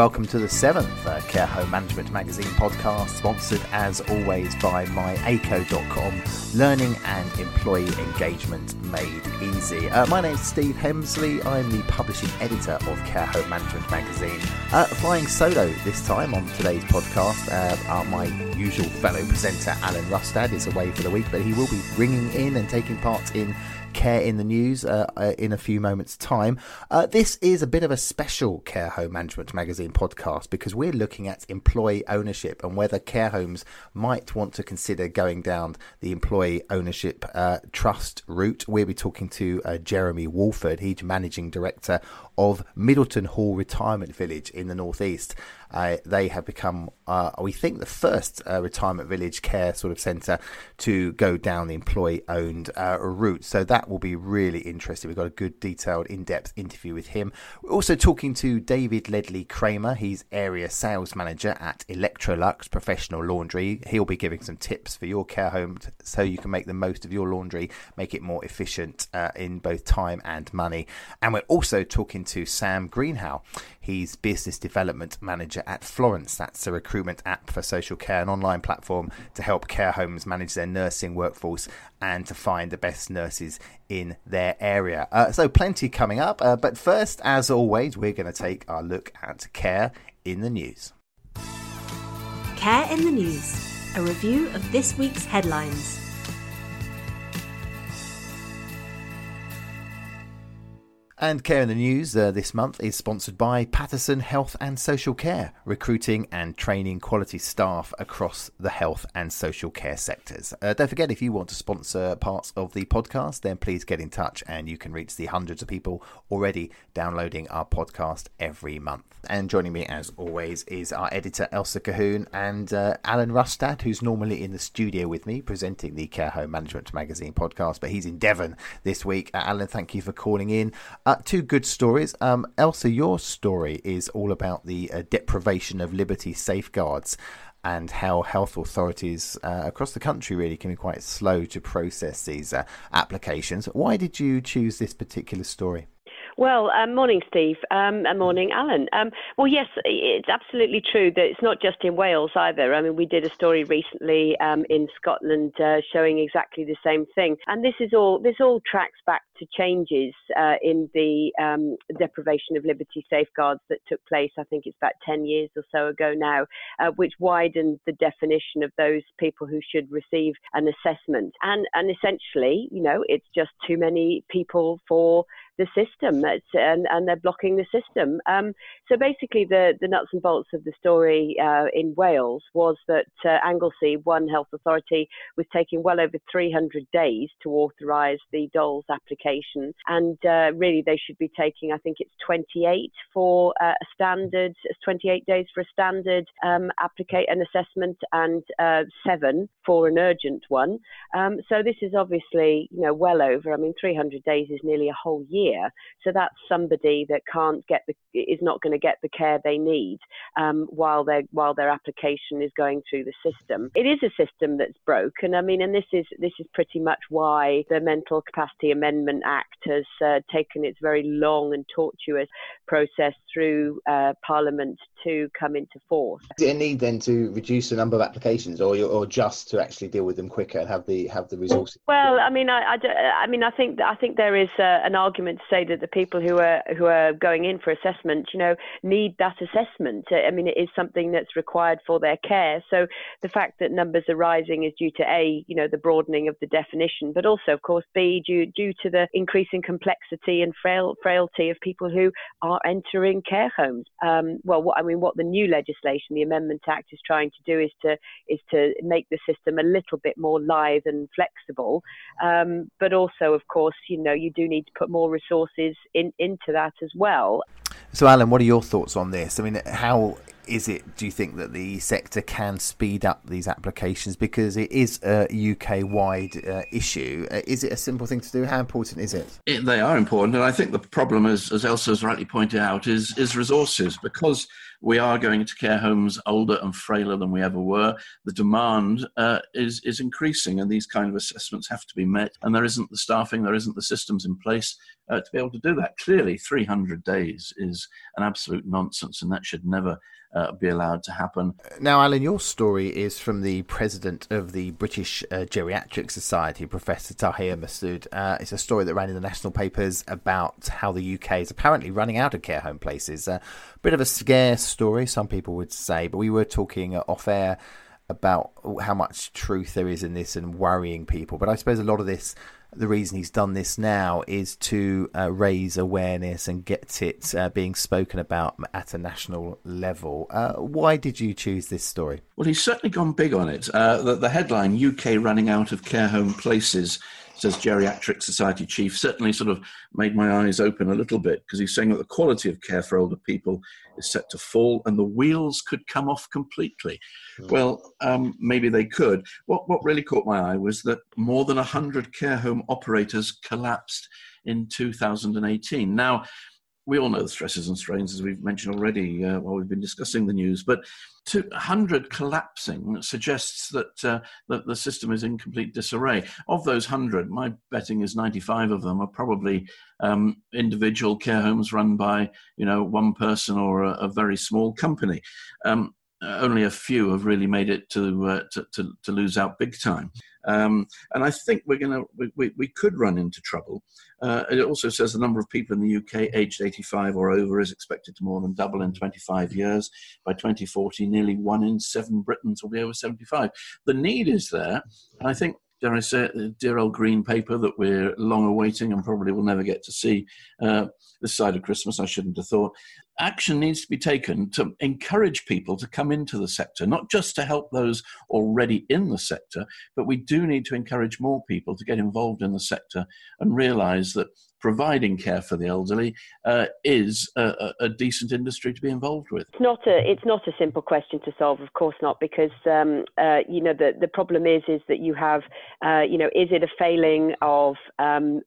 welcome to the seventh uh, Care Home Management Magazine podcast, sponsored as always by myaco.com, learning and employee engagement made easy. Uh, my name is Steve Hemsley, I'm the publishing editor of Care Home Management Magazine. Uh, flying solo this time on today's podcast, uh, my usual fellow presenter Alan Rustad is away for the week, but he will be ringing in and taking part in Care in the News uh, uh, in a few moments' time. Uh, this is a bit of a special Care Home Management Magazine podcast because we're looking at employee ownership and whether care homes might want to consider going down the employee ownership uh, trust route. We'll be talking to uh, Jeremy Walford, he's managing director of Middleton Hall Retirement Village in the Northeast. Uh, they have become, uh, we think, the first uh, retirement village care sort of centre to go down the employee owned uh, route. So that will be really interesting. We've got a good, detailed, in depth interview with him. We're also talking to David Ledley Kramer. He's area sales manager at Electrolux Professional Laundry. He'll be giving some tips for your care home so you can make the most of your laundry, make it more efficient uh, in both time and money. And we're also talking to Sam Greenhow. He's business development manager at Florence. That's a recruitment app for social care, an online platform to help care homes manage their nursing workforce and to find the best nurses in their area. Uh, so, plenty coming up. Uh, but first, as always, we're going to take our look at care in the news. Care in the News, a review of this week's headlines. And Care in the News uh, this month is sponsored by Patterson Health and Social Care, recruiting and training quality staff across the health and social care sectors. Uh, don't forget, if you want to sponsor parts of the podcast, then please get in touch and you can reach the hundreds of people already downloading our podcast every month. And joining me, as always, is our editor Elsa Cahoon and uh, Alan Rustad, who's normally in the studio with me presenting the Care Home Management Magazine podcast, but he's in Devon this week. Uh, Alan, thank you for calling in. Uh, two good stories. Um, Elsa, your story is all about the uh, deprivation of liberty safeguards and how health authorities uh, across the country really can be quite slow to process these uh, applications. Why did you choose this particular story? Well, um, morning, Steve, um, and morning, Alan. Um, well, yes, it's absolutely true that it's not just in Wales either. I mean, we did a story recently um, in Scotland uh, showing exactly the same thing, and this is all this all tracks back to changes uh, in the um, deprivation of liberty safeguards that took place. I think it's about ten years or so ago now, uh, which widened the definition of those people who should receive an assessment, and and essentially, you know, it's just too many people for the system and, and they're blocking the system. Um, so basically, the, the nuts and bolts of the story uh, in Wales was that uh, Anglesey, one health authority, was taking well over 300 days to authorise the DOLS application. And uh, really, they should be taking, I think it's 28 for uh, a standard, 28 days for a standard um, applicate an assessment and uh, seven for an urgent one. Um, so this is obviously, you know, well over. I mean, 300 days is nearly a whole year. So that's somebody that can't get the is not going to get the care they need um, while their while their application is going through the system. It is a system that's broken. I mean, and this is this is pretty much why the Mental Capacity Amendment Act has uh, taken its very long and tortuous process through uh, Parliament to come into force. Is it a need then to reduce the number of applications, or or just to actually deal with them quicker and have the have the resources? Well, I mean, I, I, I mean, I think I think there is uh, an argument to say that the people who are who are going in for assessment, you know, need that assessment. I mean, it is something that's required for their care. So the fact that numbers are rising is due to a, you know, the broadening of the definition, but also, of course, b due due to the increasing complexity and frail, frailty of people who are entering care homes. Um, well, what I mean, what the new legislation, the Amendment Act, is trying to do is to is to make the system a little bit more live and flexible. Um, but also, of course, you know, you do need to put more resources in, into that as well. So, Alan, what are your thoughts on this? I mean, how is it, do you think, that the sector can speed up these applications because it is a UK wide uh, issue? Uh, is it a simple thing to do? How important is it? it? They are important. And I think the problem, as, as Elsa has rightly pointed out, is, is resources because we are going to care homes older and frailer than we ever were. The demand uh, is is increasing, and these kind of assessments have to be met. And there isn't the staffing, there isn't the systems in place uh, to be able to do that. Clearly, 300 days is an absolute nonsense, and that should never uh, be allowed to happen. Now, Alan, your story is from the president of the British uh, Geriatric Society, Professor Tahir Masud. Uh, it's a story that ran in the national papers about how the UK is apparently running out of care home places. Bit of a scare story, some people would say, but we were talking off air about how much truth there is in this and worrying people. But I suppose a lot of this the reason he's done this now is to uh, raise awareness and get it uh, being spoken about at a national level. Uh, why did you choose this story? Well, he's certainly gone big on it. Uh, the, the, headline UK running out of care home places says geriatric society chief, certainly sort of made my eyes open a little bit because he's saying that the quality of care for older people is set to fall and the wheels could come off completely. Mm. Well, um, maybe they could. What, what really caught my eye was that more than 100 care home operators collapsed in 2018. Now, we all know the stresses and strains, as we've mentioned already uh, while we've been discussing the news. But 100 collapsing suggests that, uh, that the system is in complete disarray. Of those 100, my betting is 95 of them are probably um, individual care homes run by you know one person or a, a very small company. Um, only a few have really made it to, uh, to, to, to, lose out big time. Um, and I think we're going to, we, we could run into trouble. Uh, it also says the number of people in the UK aged 85 or over is expected to more than double in 25 years. By 2040, nearly one in seven Britons will be over 75. The need is there. And I think dare I say it, the dear old green paper that we're long awaiting and probably will never get to see uh, this side of Christmas, I shouldn't have thought. Action needs to be taken to encourage people to come into the sector, not just to help those already in the sector, but we do need to encourage more people to get involved in the sector and realize that providing care for the elderly uh, is a, a, decent industry to be involved with? It's not a it's not a simple question to solve, of course not, because um, uh, you know the the problem is is that you have uh, you know is it a failing of um,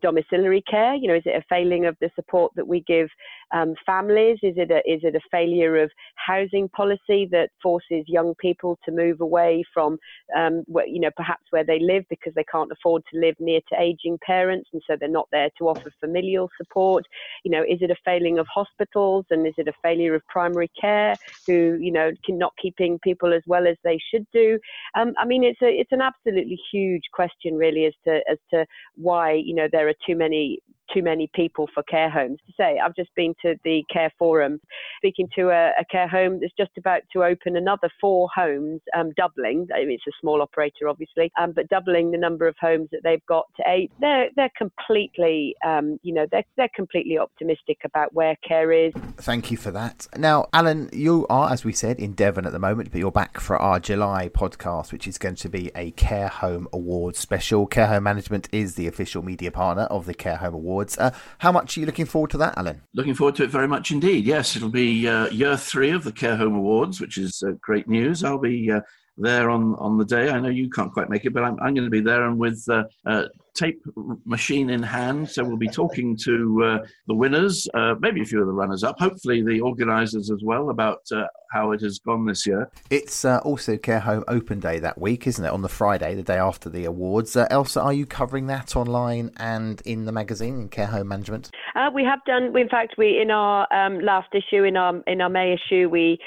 domiciliary care? You know, is it a failing of the support that we give um, families? Is it a is it a failure of housing policy that forces young people to move away from um, where, you know perhaps where they live because they can't afford to live near to aging parents, and so they're not there to offer familial support? You know, is it a failing of hospitals and is it a failure of primary care who, you know, not keeping people as well as they should do? Um, I mean, it's a it's an absolutely huge question, really, as to as to why you know there are too many too many people for care homes. To say, I've just been to the Care Forum, speaking to a, a care home that's just about to open another four homes, um, doubling. I mean, it's a small operator, obviously, um, but doubling the number of homes that they've got to eight. They're they're completely, um, you know, they're they're completely optimistic about where care is. Thank you for that. Now, Alan, you are, as we said, in Devon at the moment, but you're back for our July podcast, which is going to be a Care Home Awards special. Care Home Management is the official media partner of the Care Home Awards. Awards. Uh, how much are you looking forward to that, Alan? Looking forward to it very much indeed. Yes, it'll be uh, year three of the Care Home Awards, which is uh, great news. I'll be uh, there on, on the day. I know you can't quite make it, but I'm, I'm going to be there and with uh, uh, tape machine in hand. So we'll be talking to uh, the winners, uh, maybe a few of the runners up, hopefully the organisers as well about uh, how it has gone this year. It's uh, also Care Home Open Day that week, isn't it? On the Friday, the day after the awards. Uh, Elsa, are you covering that online and in the magazine in Care Home Management? Uh, we have done. In fact, we in our um, last issue, in our in our May issue, we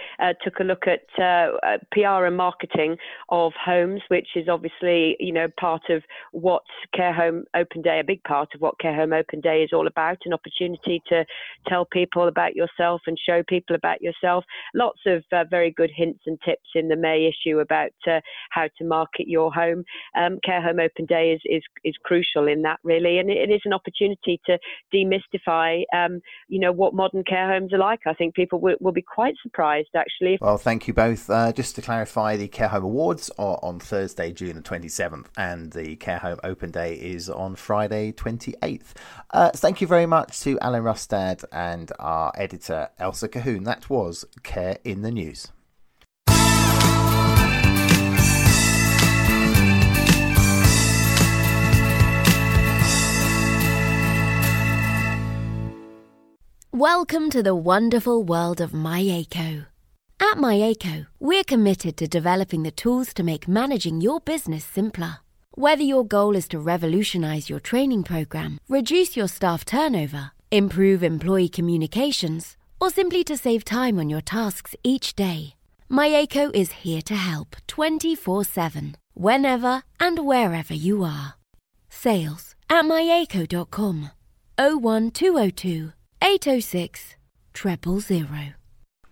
took a look at PR and marketing of homes, which is obviously you know part of what Care Home Open Day, a big part of what Care Home Open Day is all about, an opportunity to tell people about yourself and show people about yourself. Lots of uh, very good hints and tips in the May issue about uh, how to market your home. Um, Care Home Open Day is, is, is crucial in that, really, and it, it is an opportunity to demystify, um, you know, what modern care homes are like. I think people will, will be quite surprised, actually. Well, thank you both. Uh, just to clarify, the Care Home Awards are on Thursday, June the 27th, and the Care Home Open Day is on Friday 28th. Uh, thank you very much to Alan Rustad and our editor Elsa Cahoon. That was Care in the News. Welcome to the wonderful world of MyAco. At MyAco, we're committed to developing the tools to make managing your business simpler. Whether your goal is to revolutionize your training program, reduce your staff turnover, improve employee communications, or simply to save time on your tasks each day, MyAco is here to help 24 7, whenever and wherever you are. Sales at myaco.com 01202 806 000.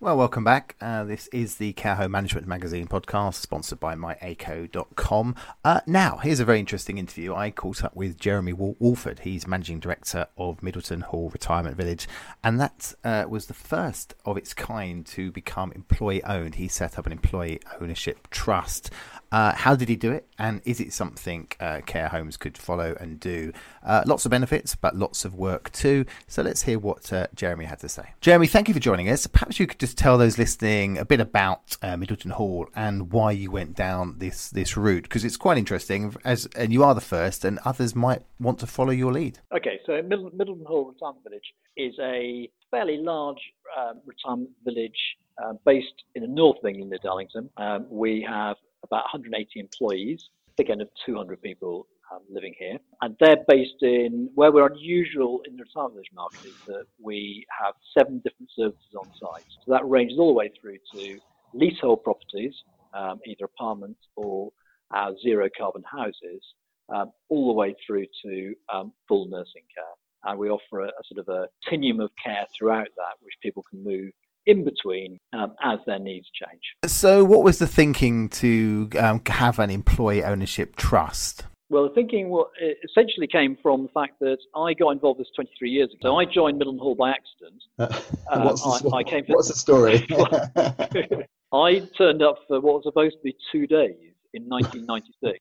Well, welcome back. Uh, this is the Care Home Management Magazine podcast, sponsored by myaco.com. Uh, now, here's a very interesting interview. I caught up with Jeremy Walford. He's managing director of Middleton Hall Retirement Village, and that uh, was the first of its kind to become employee owned. He set up an employee ownership trust. Uh, how did he do it? And is it something uh, care homes could follow and do? Uh, lots of benefits, but lots of work too. So let's hear what uh, Jeremy had to say. Jeremy, thank you for joining us. Perhaps you could just tell those listening a bit about uh, Middleton Hall and why you went down this this route, because it's quite interesting. As and you are the first, and others might want to follow your lead. Okay, so Middleton Hall Retirement Village is a fairly large retirement village based in the north of England near Darlington. Um, we have about 180 employees, end of 200 people um, living here. And they're based in where we're unusual in the retirement village market is that we have seven different services on site. So that ranges all the way through to leasehold properties, um, either apartments or our zero carbon houses, um, all the way through to um, full nursing care. And we offer a, a, sort of a continuum of care throughout that, which people can move in between um, as their needs change. So, what was the thinking to um, have an employee ownership trust? Well, the thinking essentially came from the fact that I got involved this 23 years ago. So I joined Middleton Hall by accident. Uh, what's, the, I, I came for, what's the story? I turned up for what was supposed to be two days in 1996.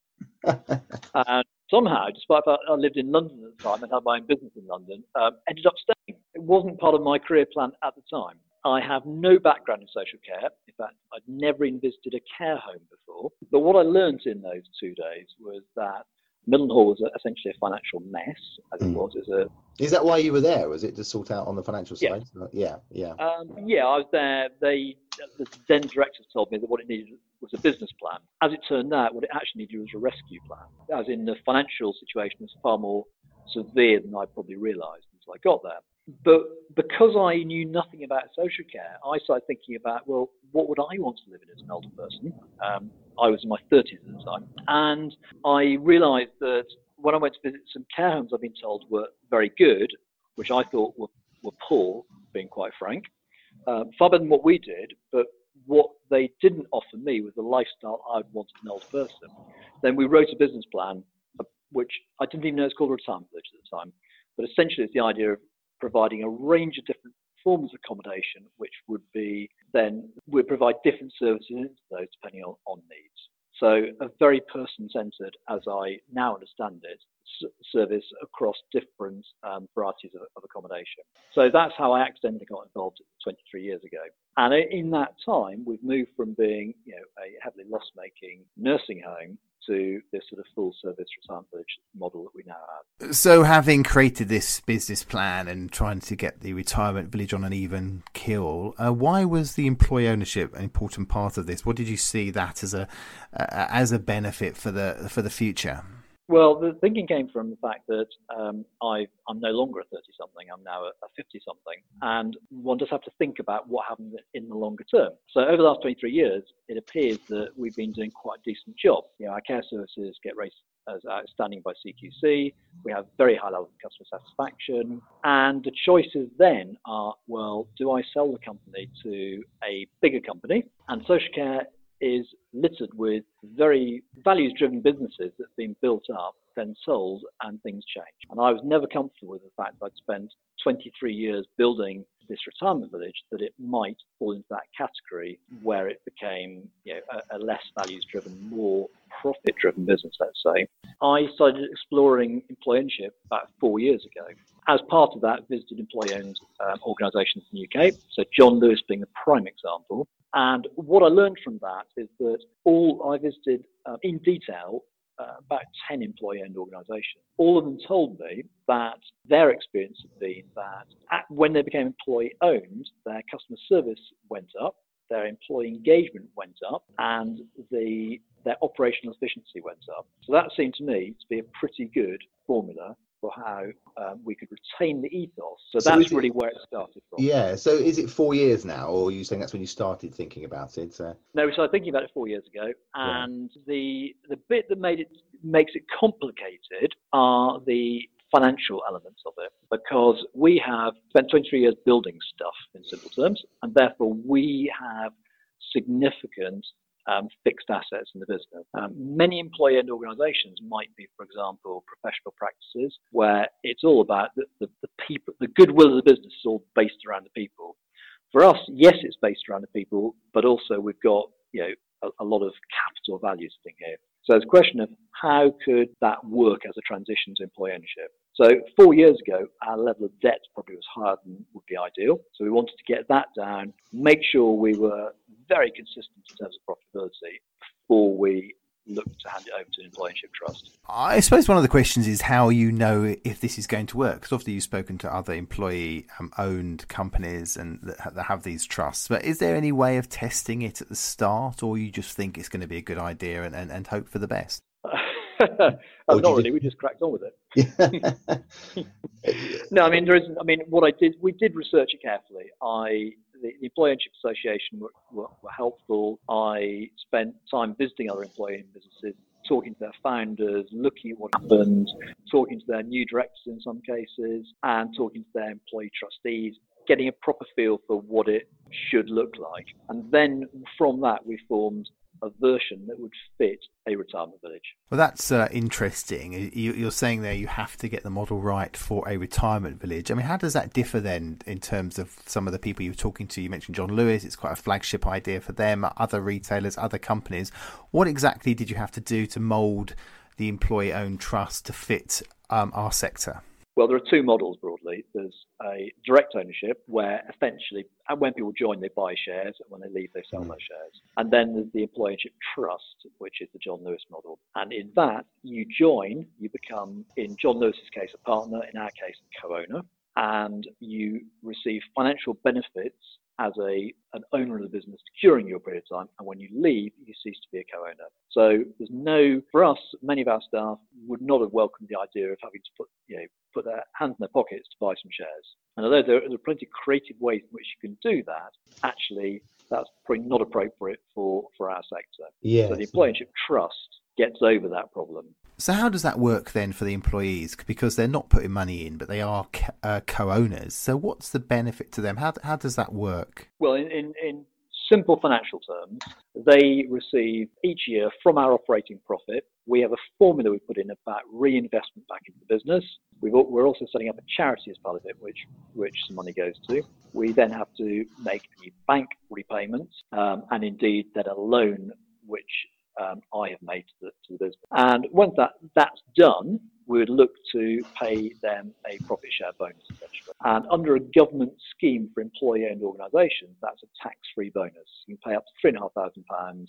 and somehow, despite the fact I lived in London at the time and had my own business in London, um, ended up staying. It wasn't part of my career plan at the time. I have no background in social care. In fact, I'd never even visited a care home before. But what I learned in those two days was that Middleton Hall was essentially a financial mess, as it mm. was. As a, Is that why you were there? Was it to sort out on the financial side? Yeah, yeah. Yeah, um, yeah I was there. They, the then directors told me that what it needed was a business plan. As it turned out, what it actually needed was a rescue plan. As in, the financial situation was far more severe than I probably realised until I got there. But because I knew nothing about social care, I started thinking about, well, what would I want to live in as an older person? Um, I was in my 30s at the time. And I realized that when I went to visit some care homes, I've been told were very good, which I thought were, were poor, being quite frank, uh, far better than what we did, but what they didn't offer me was the lifestyle I'd want as an older person. Then we wrote a business plan, uh, which I didn't even know it's called a retirement village at the time. But essentially, it's the idea of providing a range of different forms of accommodation, which would be then we provide different services into those depending on, on needs. So a very person-centered, as I now understand it, service across different um, varieties of, of, accommodation. So that's how I accidentally got involved 23 years ago. And in that time, we've moved from being, you know, a heavily loss-making nursing home to this sort of full service retirement village model that we now have. So, having created this business plan and trying to get the retirement village on an even keel, uh, why was the employee ownership an important part of this? What did you see that as a uh, as a benefit for the for the future? Well, the thinking came from the fact that um, I, am no longer a 30 something, I'm now a, 50 something. And one does have to think about what happens in the longer term. So, over the last 23 years, it appears that we've been doing quite a decent job. You know, our care services get rated as outstanding by CQC, we have very high levels of customer satisfaction. And the choices then are well, do I sell the company to a bigger company? And social care is littered with very values driven businesses that have been built up, then sold, and things change. And I was never comfortable with the fact that I'd spent 23 years building this retirement village that it might fall into that category mm. where it became you know, a, a less values driven, more profit driven business, let's say. I started exploring employee ownership about four years ago. As part of that, visited employee owned um, organisations in the UK, so John Lewis being the prime example. And what I learned from that is that all I visited uh, in detail uh, about 10 employee owned organizations. All of them told me that their experience had been that at, when they became employee owned, their customer service went up, their employee engagement went up, and the, their operational efficiency went up. So that seemed to me to be a pretty good formula for how um, we could retain the ethos. So, so that's really where it started from. Yeah. So is it four years now, or are you saying that's when you started thinking about it? Uh... No, we started thinking about it four years ago, and yeah. the the bit that made it makes it complicated are the financial elements of it because we have spent 23 years building stuff in simple terms and therefore we have significant um, fixed assets in the business. Um, many employee owned organizations might be, for example, professional practices where it's all about the, the, the people, the goodwill of the business is all based around the people. For us, yes, it's based around the people, but also we've got you know a, a lot of capital value sitting here. So it's a question of how could that work as a transition to employee ownership. So four years ago, our level of debt probably was higher than would be ideal. So we wanted to get that down, make sure we were very consistent in terms of profitability before we look to hand it over to an employee trust. I suppose one of the questions is how you know if this is going to work. Because obviously you've spoken to other employee um, owned companies and that, that have these trusts. But is there any way of testing it at the start, or you just think it's going to be a good idea and, and, and hope for the best? Oh, not really. We just cracked on with it. no, I mean there isn't. I mean, what I did, we did research it carefully. I the, the Employee Ownership Association were, were, were, helpful. I spent time visiting other employee businesses, talking to their founders, looking at what happened, talking to their new directors in some cases, and talking to their employee trustees, getting a proper feel for what it should look like. And then from that, we formed a version that would fit a retirement village. Well, that's uh, interesting. You, are saying there you have to get the model right for a retirement village. I mean, how does that differ then in terms of some of the people you're talking to? You mentioned John Lewis, it's quite a flagship idea for them, other retailers, other companies. What exactly did you have to do to mould the employee owned trust to fit um, our sector? Well, there are two models broadly. There's a direct ownership where essentially, and when people join, they buy shares, and when they leave, they sell mm. those shares. And then there's the employee ownership trust, which is the John Lewis model. And in that, you join, you become, in John Lewis's case, a partner, in our case, a co owner, and you receive financial benefits as a an owner of the business during your period of time, and when you leave, you cease to be a co-owner. So there's no for us. Many of our staff would not have welcomed the idea of having to put you know put their hands in their pockets to buy some shares. And although there, there are plenty of creative ways in which you can do that, actually that's probably not appropriate for for our sector. Yeah. So the employee trust gets over that problem. So how does that work then for the employees? Because they're not putting money in, but they are uh, co-owners. So what's the benefit to them? How how does that work? Well, in, in, in simple financial terms, they receive each year from our operating profit. We have a formula we put in about reinvestment back into the business. we are also setting up a charity as part of it, which which some money goes to. We then have to make any bank repayments, um, and indeed then a loan which um, I have made to the, to the, business. And once that, that's done, we would look to pay them a profit share bonus, essentially. And under a government scheme for employee owned organisations, that's a tax free bonus. You can pay up to £3,500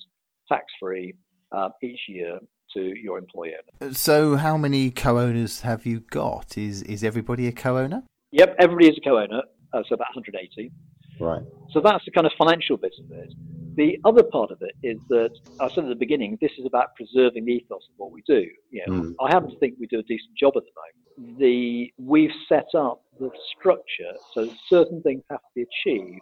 tax free um, each year to your employer. So, how many co owners have you got? Is, is everybody a co owner? Yep, everybody is a co owner, uh, so about 180. Right. So, that's the kind of financial bit of it. The other part of it is that I said at the beginning, this is about preserving the ethos of what we do. You know, mm. I happen to think we do a decent job at the moment. The we've set up the structure so certain things have to be achieved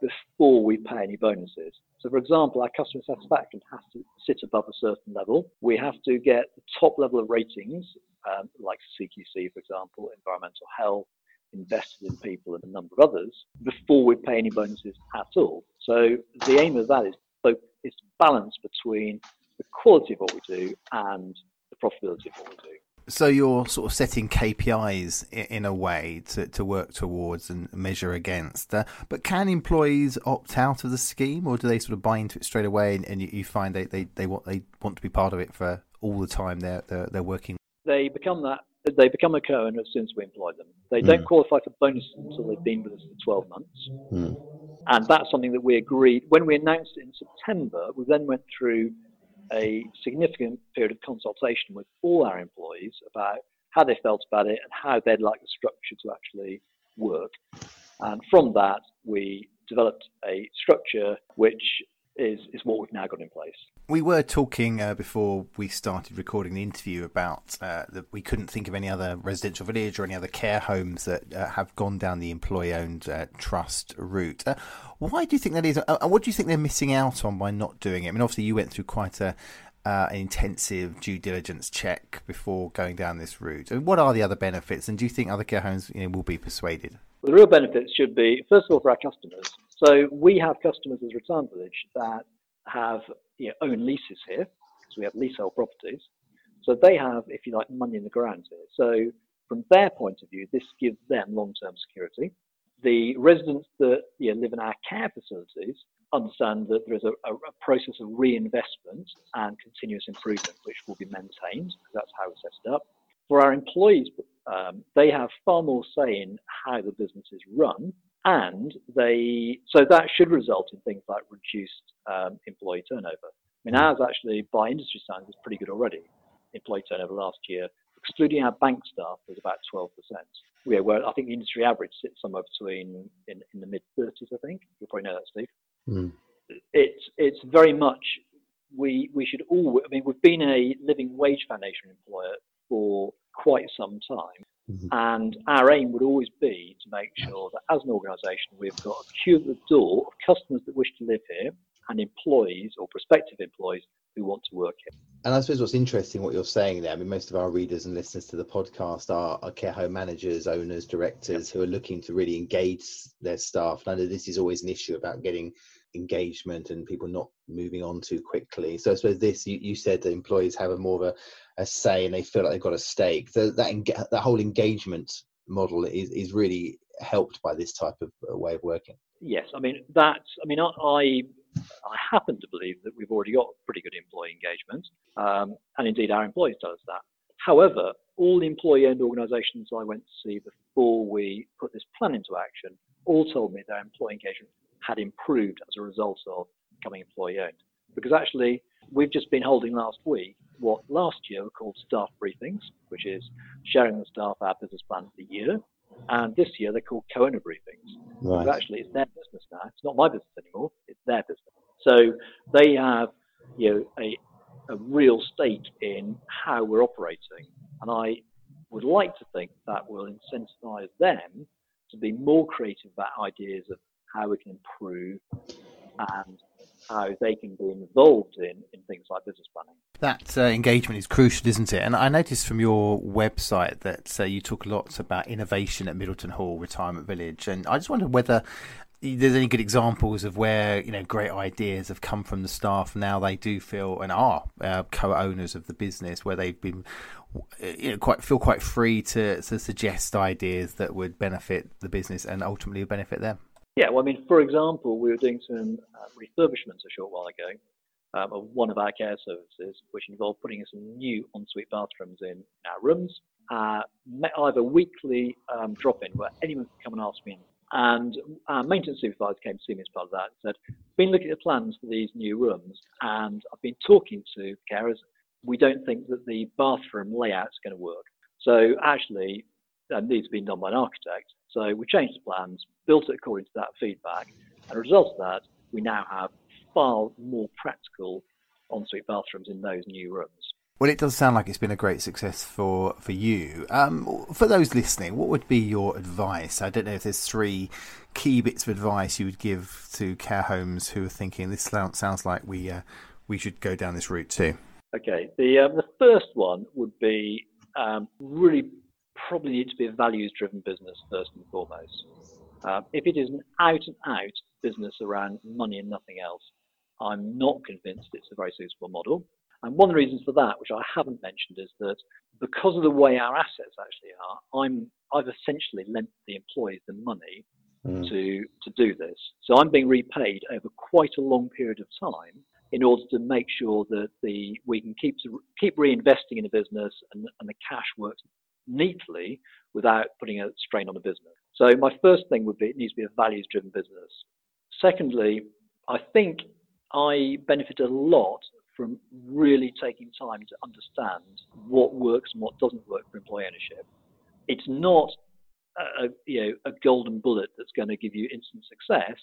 before we pay any bonuses. So, for example, our customer satisfaction has to sit above a certain level. We have to get the top level of ratings, um, like CQC, for example, environmental health, Investors in People and a number of others before we pay any bonuses at all. So the aim of that is so is balance between the quality of what we do and the profitability of what we do. So you're sort of setting KPIs in a way to, to work towards and measure against. Uh, but can employees opt out of the scheme, or do they sort of buy into it straight away, and, and you, you, find they, they, they want they want to be part of it for all the time they're they're, they're working? They become that they become a co-owner as soon as we employ them. They mm. don't qualify for bonuses until they've been with us for 12 months. Mm. And that's something that we agreed when we announced it in September. We then went through a significant period of consultation with all our employees about how they felt about it and how they'd like the structure to actually work. And from that, we developed a structure which is, is what we've now got in place. We were talking uh, before we started recording the interview about uh, that we couldn't think of any other residential village or any other care homes that uh, have gone down the employee-owned uh, trust route. Uh, why do you think that is? Uh, what do you think they're missing out on by not doing it? I mean, obviously you went through quite a an intensive due diligence check before going down this route. what are the other benefits, and do you think other care homes you know, will be persuaded? Well, the real benefits should be, first of all, for our customers. So we have customers as Return Village that have you know, own leases here, because we have leasehold properties. So they have, if you like, money in the ground here. So from their point of view, this gives them long-term security. The residents that you know, live in our care facilities understand that there is a, a, a, process of reinvestment and continuous improvement which will be maintained. That's how we set it up. For our employees, um, they have far more say in how the business is run and they so that should result in things like reduced um, employee turnover. I mean, ours actually, by industry standards, is pretty good already. Employee turnover last year, excluding our bank staff, was about 12%. Yeah, where I think the industry average sits somewhere between in, in the mid 30s. I think you'll probably know that, Steve. Mm. It's it's very much we we should all. I mean, we've been a living wage foundation employer for quite some time. Mm-hmm. And our aim would always be to make sure that as an organisation, we've got a queue at the door of customers that wish to live here and employees or prospective employees who want to work here. And I suppose what's interesting what you're saying there, I mean, most of our readers and listeners to the podcast are, are care home managers, owners, directors who are looking to really engage their staff. And I know this is always an issue about getting engagement and people not moving on too quickly. So I suppose this, you, you said that employees have a more of a, a say and they feel like they've got a stake. So that, that whole engagement model is, is really helped by this type of uh, way of working. Yes, I mean, that's, I mean, I, I happen to believe that we've already got pretty good employee engagement. Um, and indeed, our employees tell us that. However, all the employee owned organisations I went to see before we put this plan into action all told me their employee engagement had improved as a result of becoming employee owned. Because actually, we've just been holding last week what last year were called staff briefings, which is sharing the staff our business plan for the year. And this year they're called co-owner briefings. Right. Because actually, it's their business now. It's not my business anymore. It's their business. So they have, you know, a, a real stake in how we're operating. And I would like to think that will incentivize them to be more creative about ideas of how we can improve and how they can be involved in, in things like business planning. That uh, engagement is crucial, isn't it? And I noticed from your website that uh, you talk a lot about innovation at Middleton Hall Retirement Village, and I just wondered whether there's any good examples of where you know great ideas have come from the staff. Now they do feel and are uh, co-owners of the business, where they've been you know quite feel quite free to to suggest ideas that would benefit the business and ultimately benefit them. Yeah, well, I mean, for example, we were doing some uh, refurbishments a short while ago um, of one of our care services, which involved putting in some new ensuite bathrooms in, our rooms. Uh, I have a weekly um, drop in where anyone can come and ask me. And our maintenance supervisor came to see me as part of that and said, Been looking at the plans for these new rooms, and I've been talking to carers. We don't think that the bathroom layout is going to work. So actually, that needs to be done by an architect. So we changed the plans, built it according to that feedback, and as a result of that, we now have far more practical ensuite bathrooms in those new rooms. Well, it does sound like it's been a great success for for you. Um, for those listening, what would be your advice? I don't know if there's three key bits of advice you would give to care homes who are thinking this sounds like we uh, we should go down this route too. Okay, the um, the first one would be um, really probably need to be a values driven business first and foremost. Uh, if it is an out and out business around money and nothing else, I'm not convinced it's a very suitable model. And one of the reasons for that, which I haven't mentioned, is that because of the way our assets actually are, I'm I've essentially lent the employees the money mm. to to do this. So I'm being repaid over quite a long period of time in order to make sure that the we can keep keep reinvesting in the business and, and the cash works neatly without putting a strain on the business. So my first thing would be it needs to be a values driven business. Secondly, I think I benefit a lot from really taking time to understand what works and what doesn't work for employee ownership. It's not a, you know, a golden bullet that's going to give you instant success.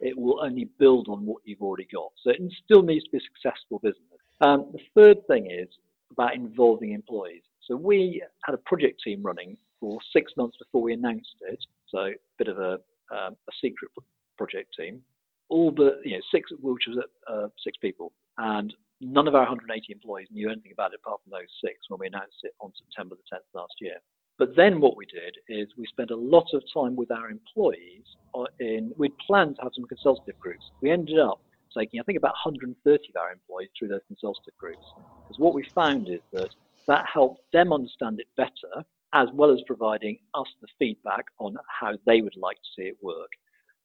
It will only build on what you've already got. So it still needs to be a successful business. Um, the third thing is about involving employees. So we had a project team running for six months before we announced it. So a bit of a, um, a secret project team. All but you know six, which was uh, six people, and none of our 180 employees knew anything about it apart from those six when we announced it on September the 10th last year. But then what we did is we spent a lot of time with our employees. Uh, in we'd planned to have some consultative groups. We ended up taking I think about 130 of our employees through those consultative groups. Because what we found is that that helped them understand it better, as well as providing us the feedback on how they would like to see it work.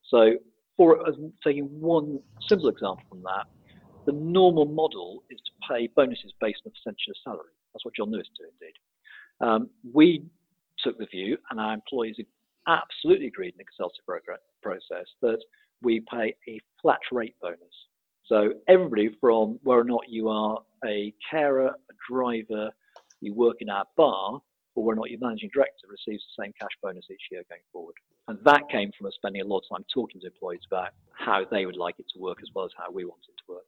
So, for taking one simple example from that, the normal model is to pay bonuses based on a percentage of salary. That's what John Lewis indeed. Um, we took the view, and our employees absolutely agreed in the consultative process that we pay a flat rate bonus. So everybody from whether or not you are a carer, a driver, you work in our bar, or whether or not you're managing director receives the same cash bonus each year going forward. And that came from us spending a lot of time talking to employees about how they would like it to work as well as how we want it to work.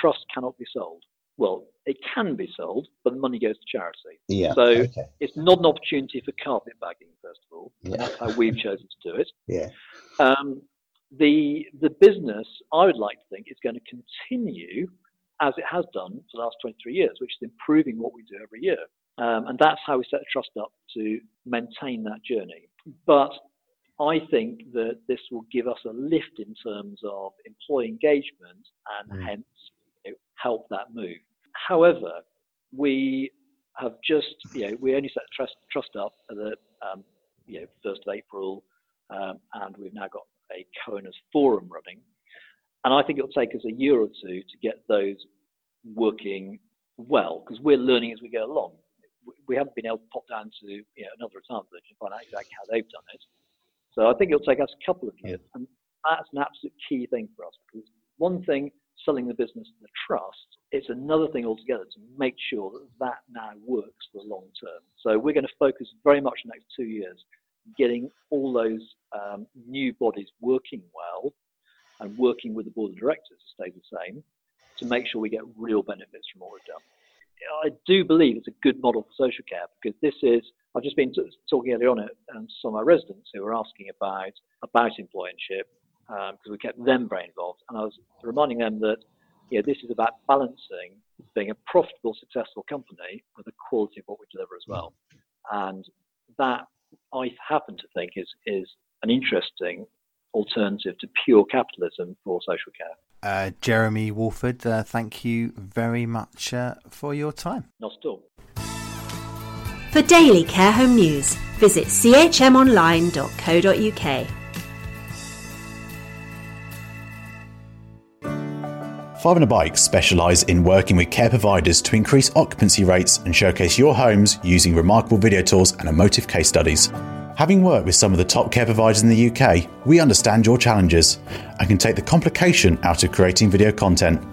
Trust cannot be sold well, it can be sold, but the money goes to charity. Yeah. So okay. it's not an opportunity for carpet bagging, first of all. Yeah. That's how we've chosen to do it. Yeah. Um, the the business, I would like to think, is going to continue as it has done for the last 23 years, which is improving what we do every year. Um, and that's how we set the trust up to maintain that journey. But I think that this will give us a lift in terms of employee engagement and mm. hence help that move. However, we have just, you know, we only set trust, trust up at the, um, you know, 1st of April, um, and we've now got a co-owners forum running. And I think it'll take us a year or two to get those working well, because we're learning as we go along. We haven't been able to pop down to you know, another retirement village and find out exactly how they've done it. So I think it'll take us a couple of years, and that's an absolute key thing for us because one thing selling the business and the trust, it's another thing altogether to make sure that that now works for the long term. So we're going to focus very much the next two years getting all those um, new bodies working well and working with the board of directors to stay the same to make sure we get real benefits from what we've done. I do believe it's a good model for social care because this is. I've just been t- talking earlier on it, and some of my residents who were asking about about employership because um, we kept them very involved. And I was reminding them that know, this is about balancing being a profitable, successful company with the quality of what we deliver as well. And that I happen to think is is an interesting alternative to pure capitalism for social care. Uh, Jeremy Walford, uh, thank you very much uh, for your time. Not at all. For daily care home news, visit chmonline.co.uk. Five a Bike specialise in working with care providers to increase occupancy rates and showcase your homes using remarkable video tours and emotive case studies. Having worked with some of the top care providers in the UK, we understand your challenges and can take the complication out of creating video content.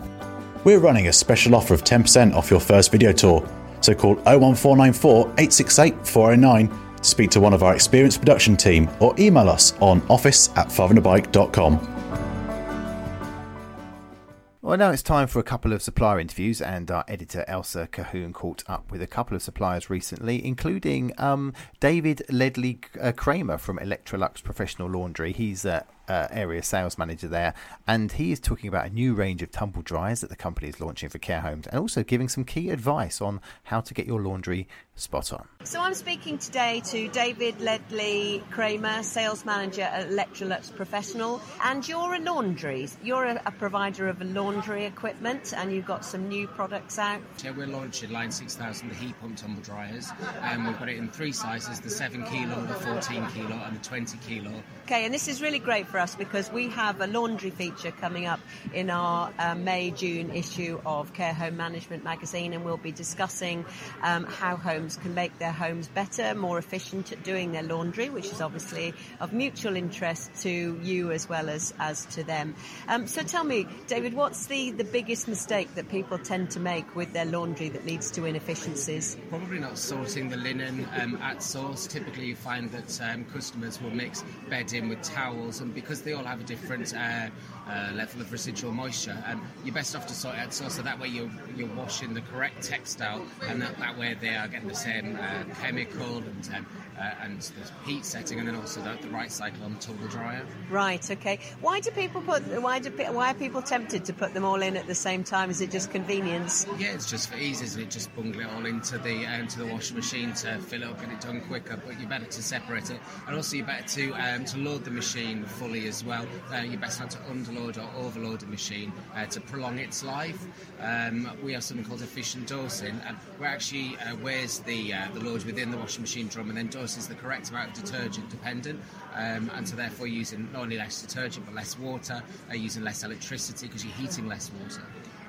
We're running a special offer of 10% off your first video tour, so call 01494 868 409 to speak to one of our experienced production team or email us on office at fiveandabike.com. Well, now it's time for a couple of supplier interviews, and our editor Elsa Cahoon caught up with a couple of suppliers recently, including um, David Ledley uh, Kramer from Electrolux Professional Laundry. He's uh, uh, area sales manager there, and he is talking about a new range of tumble dryers that the company is launching for care homes, and also giving some key advice on how to get your laundry spot on. So I'm speaking today to David Ledley Kramer, sales manager at Electrolux Professional, and you're a laundry. You're a, a provider of laundry equipment, and you've got some new products out. Yeah, we're launching Line 6000, the heat pump tumble dryers, and we've got it in three sizes: the 7 kilo, the 14 kilo, and the 20 kilo. Okay, and this is really great for us because we have a laundry feature coming up in our uh, May June issue of Care Home Management magazine, and we'll be discussing um, how homes can make their homes better, more efficient at doing their laundry, which is obviously of mutual interest to you as well as, as to them. Um, so tell me, David, what's the, the biggest mistake that people tend to make with their laundry that leads to inefficiencies? Probably not sorting the linen um, at source. Typically, you find that um, customers will mix bedding with towels, and because they all have a different uh, uh, level of residual moisture, and you're best off to sort it at source. So that way, you're, you're washing the correct textile, and that, that way they are getting the same uh, chemical and um, uh, and the heat setting, and then also the, the right cycle on the tumble dryer. Right. Okay. Why do people put? Why do? Why are people tempted to put them all in at the same time? Is it just convenience? Yeah, it's just for ease, isn't it? Just bungle it all into the uh, into the washing machine to fill it up, get it done quicker. But you're better to separate it, and also you're better to um, to load the machine fully as well. Uh, you're best not to underload or overload the machine uh, to prolong its life. Um, we have something called efficient dosing, and where actually uh, weighs the uh, the load within the washing machine drum, and then doses the correct amount of detergent dependent, um, and so therefore using not only less detergent but less water, uh, using less electricity because you're heating less water.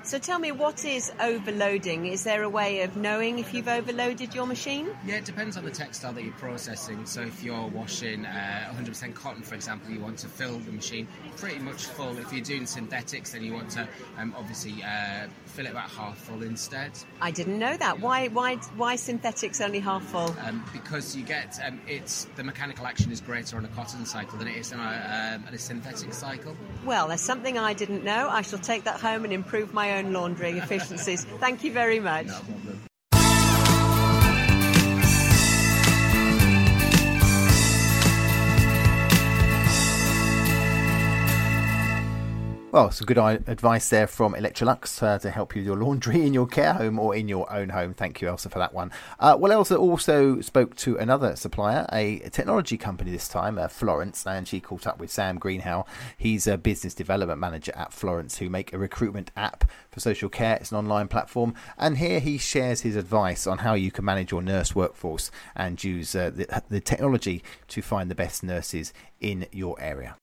So tell me, what is overloading? Is there a way of knowing if you've overloaded your machine? Yeah, it depends on the textile that you're processing. So if you're washing uh, 100% cotton, for example, you want to fill the machine pretty much full. If you're doing synthetics, then you want to um, obviously uh, fill it about half full instead. I didn't know that. Why? Why? Why synthetics only half full? Um, because you get um, it's the mechanical action is greater on a cotton cycle than it is on a, um, a synthetic cycle. Well, there's something I didn't know. I shall take that home and improve my own laundry efficiencies. Thank you very much. No Well, some good advice there from Electrolux uh, to help you with your laundry in your care home or in your own home. Thank you, Elsa, for that one. Uh, well, Elsa also spoke to another supplier, a technology company this time, uh, Florence, and she caught up with Sam Greenhow. He's a business development manager at Florence, who make a recruitment app for social care. It's an online platform, and here he shares his advice on how you can manage your nurse workforce and use uh, the, the technology to find the best nurses in your area.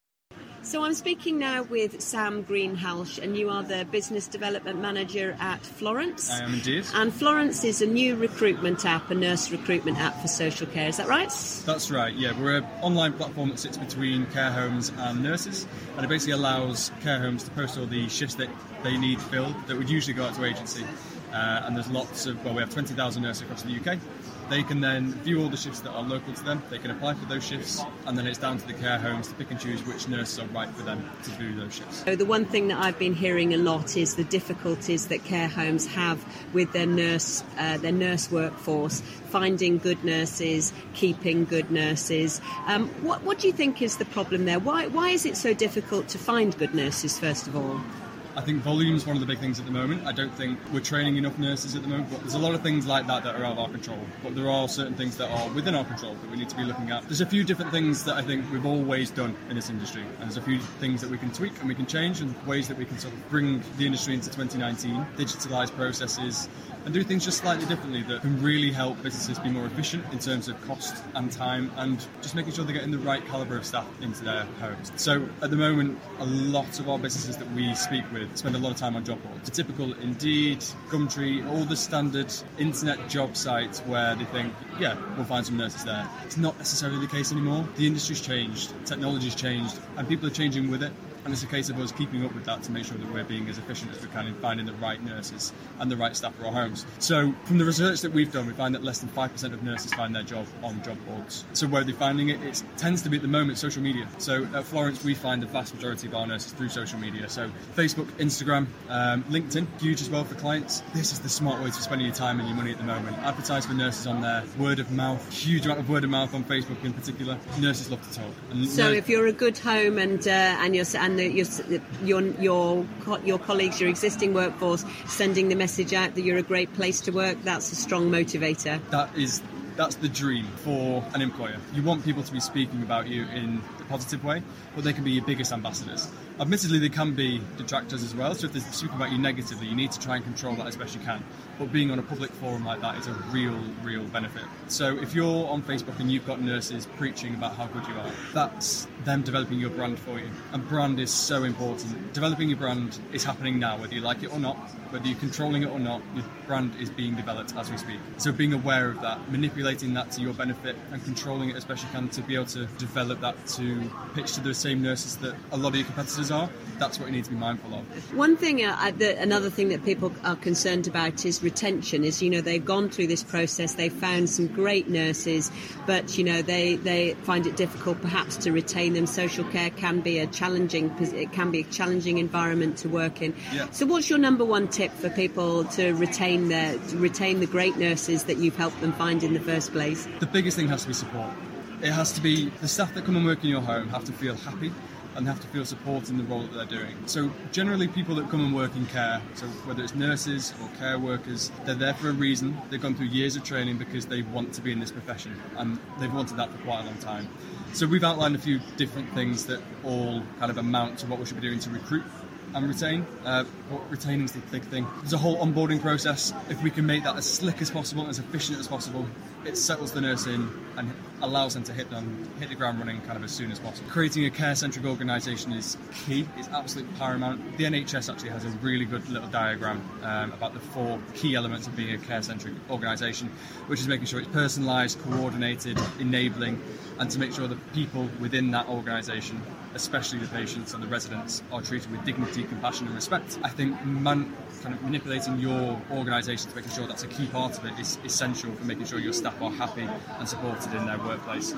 So I'm speaking now with Sam Greenhalgh, and you are the business development manager at Florence. I am indeed. And Florence is a new recruitment app, a nurse recruitment app for social care. Is that right? That's right, yeah. We're an online platform that sits between care homes and nurses, and it basically allows care homes to post all the shifts that they need filled that would usually go out to agency. Uh, and there's lots of, well, we have 20,000 nurses across the UK. They can then view all the shifts that are local to them, they can apply for those shifts, and then it's down to the care homes to pick and choose which nurses are right for them to do those shifts. So the one thing that I've been hearing a lot is the difficulties that care homes have with their nurse, uh, their nurse workforce, finding good nurses, keeping good nurses. Um, what, what do you think is the problem there? Why, why is it so difficult to find good nurses, first of all? I think volume is one of the big things at the moment. I don't think we're training enough nurses at the moment. But there's a lot of things like that that are out of our control. But there are certain things that are within our control that we need to be looking at. There's a few different things that I think we've always done in this industry, and there's a few things that we can tweak and we can change, and ways that we can sort of bring the industry into 2019, digitalize processes, and do things just slightly differently that can really help businesses be more efficient in terms of cost and time and just making sure they're getting the right caliber of staff into their homes. So at the moment, a lot of our businesses that we speak with spend a lot of time on job boards. The typical Indeed, Gumtree, all the standard internet job sites where they think, yeah, we'll find some nurses there. It's not necessarily the case anymore. The industry's changed, technology's changed, and people are changing with it. And it's a case of us keeping up with that to make sure that we're being as efficient as we can in finding the right nurses and the right staff for our homes. So, from the research that we've done, we find that less than 5% of nurses find their job on job boards. So, where are they finding it? It tends to be at the moment social media. So, at Florence, we find the vast majority of our nurses through social media. So, Facebook, Instagram, um, LinkedIn, huge as well for clients. This is the smart way to spending your time and your money at the moment. Advertise for nurses on there, word of mouth, huge amount of word of mouth on Facebook in particular. Nurses love to talk. And So nurse- if you're a good home and uh, and you're and the, your your your your colleagues, your existing workforce, sending the message out that you're a great place to work, that's a strong motivator. that is that's the dream for an employer. You want people to be speaking about you in positive way, but they can be your biggest ambassadors. Admittedly, they can be detractors as well. So if they're speaking about you negatively, you need to try and control that as best you can. But being on a public forum like that is a real, real benefit. So if you're on Facebook and you've got nurses preaching about how good you are, that's them developing your brand for you. And brand is so important. Developing your brand is happening now, whether you like it or not, whether you're controlling it or not, your brand is being developed as we speak. So being aware of that, manipulating that to your benefit and controlling it as best you can to be able to develop that to pitch to the same nurses that a lot of your competitors are, that's what you need to be mindful of. One thing, uh, that, another thing that people are concerned about is retention. Is you know they've gone through this process, they've found some great nurses, but you know they they find it difficult perhaps to retain them. Social care can be a challenging it can be a challenging environment to work in. Yeah. So what's your number one tip for people to retain their to retain the great nurses that you've helped them find in the first place? The biggest thing has to be support. It has to be the staff that come and work in your home have to feel happy and have to feel support in the role that they're doing. So generally people that come and work in care, so whether it's nurses or care workers, they're there for a reason. They've gone through years of training because they want to be in this profession and they've wanted that for quite a long time. So we've outlined a few different things that all kind of amount to what we should be doing to recruit and retain. Uh, retaining is the big thing. There's a whole onboarding process. If we can make that as slick as possible, as efficient as possible, it settles the nurse in and allows them to hit them hit the ground running kind of as soon as possible. Creating a care-centric organisation is key. It's absolutely paramount. The NHS actually has a really good little diagram um, about the four key elements of being a care-centric organisation, which is making sure it's personalised, coordinated, enabling, and to make sure the people within that organisation especially the patients and the residents, are treated with dignity, compassion, and respect. I think man, kind of manipulating your organisation to making sure that's a key part of it is essential for making sure your staff are happy and supported in their workplace.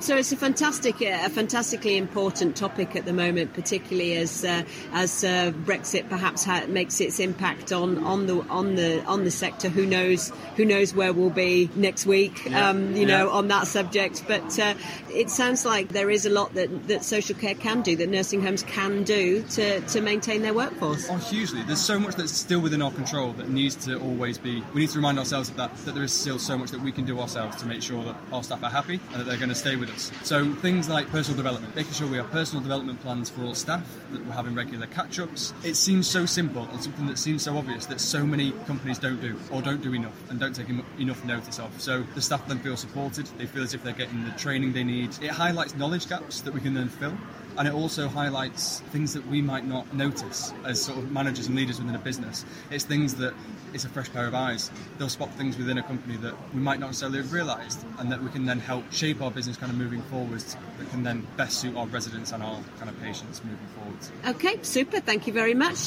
So it's a fantastic, uh, a fantastically important topic at the moment, particularly as uh, as uh, Brexit perhaps ha- makes its impact on, on the on the on the sector. Who knows? Who knows where we'll be next week? Yeah. Um, you Yeah. know, on that subject. But uh, it sounds like there is a lot that, that social care can do, that nursing homes can do to, to maintain their workforce. Oh, hugely. There's so much that's still within our control that needs to always be. We need to remind ourselves of that, that there is still so much that we can do ourselves to make sure that our staff are happy and that they're going to stay with us. So things like personal development, making sure we have personal development plans for all staff, that we're having regular catch-ups. It seems so simple and something that seems so obvious that so many companies don't do or don't do enough and don't take enough notice of. So the staff then feel supported. They feel as if they're getting the training they need. It highlights knowledge gaps that we can then fill and it also highlights things that we might not notice as sort of managers and leaders within a business. It's things that it's a fresh pair of eyes. They'll spot things within a company that we might not necessarily have realised, and that we can then help shape our business kind of moving forwards. That can then best suit our residents and our kind of patients moving forwards. Okay, super. Thank you very much.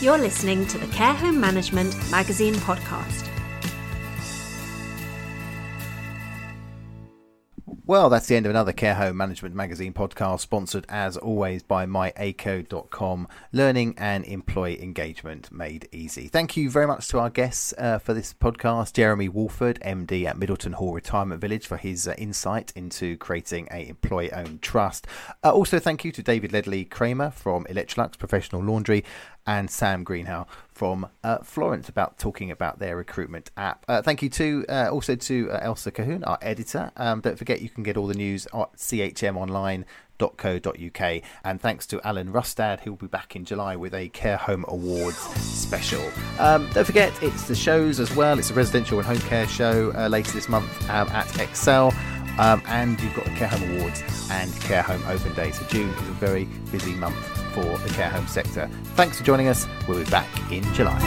You're listening to the Care Home Management Magazine podcast. Well, that's the end of another Care Home Management Magazine podcast, sponsored as always by myaco.com. Learning and employee engagement made easy. Thank you very much to our guests uh, for this podcast Jeremy Walford, MD at Middleton Hall Retirement Village, for his uh, insight into creating a employee owned trust. Uh, also, thank you to David Ledley Kramer from Electrolux Professional Laundry and Sam Greenhow from uh, Florence about talking about their recruitment app. Uh, thank you to uh, also to uh, Elsa Cahoon, our editor. Um, don't forget you can get all the news at chmonline.co.uk. And thanks to Alan Rustad, who will be back in July with a Care Home Awards special. Um, don't forget, it's the shows as well. It's a residential and home care show uh, later this month um, at Excel. Um, and you've got the Care Home Awards and Care Home Open Day. So June is a very busy month for the care home sector. Thanks for joining us. We'll be back in July.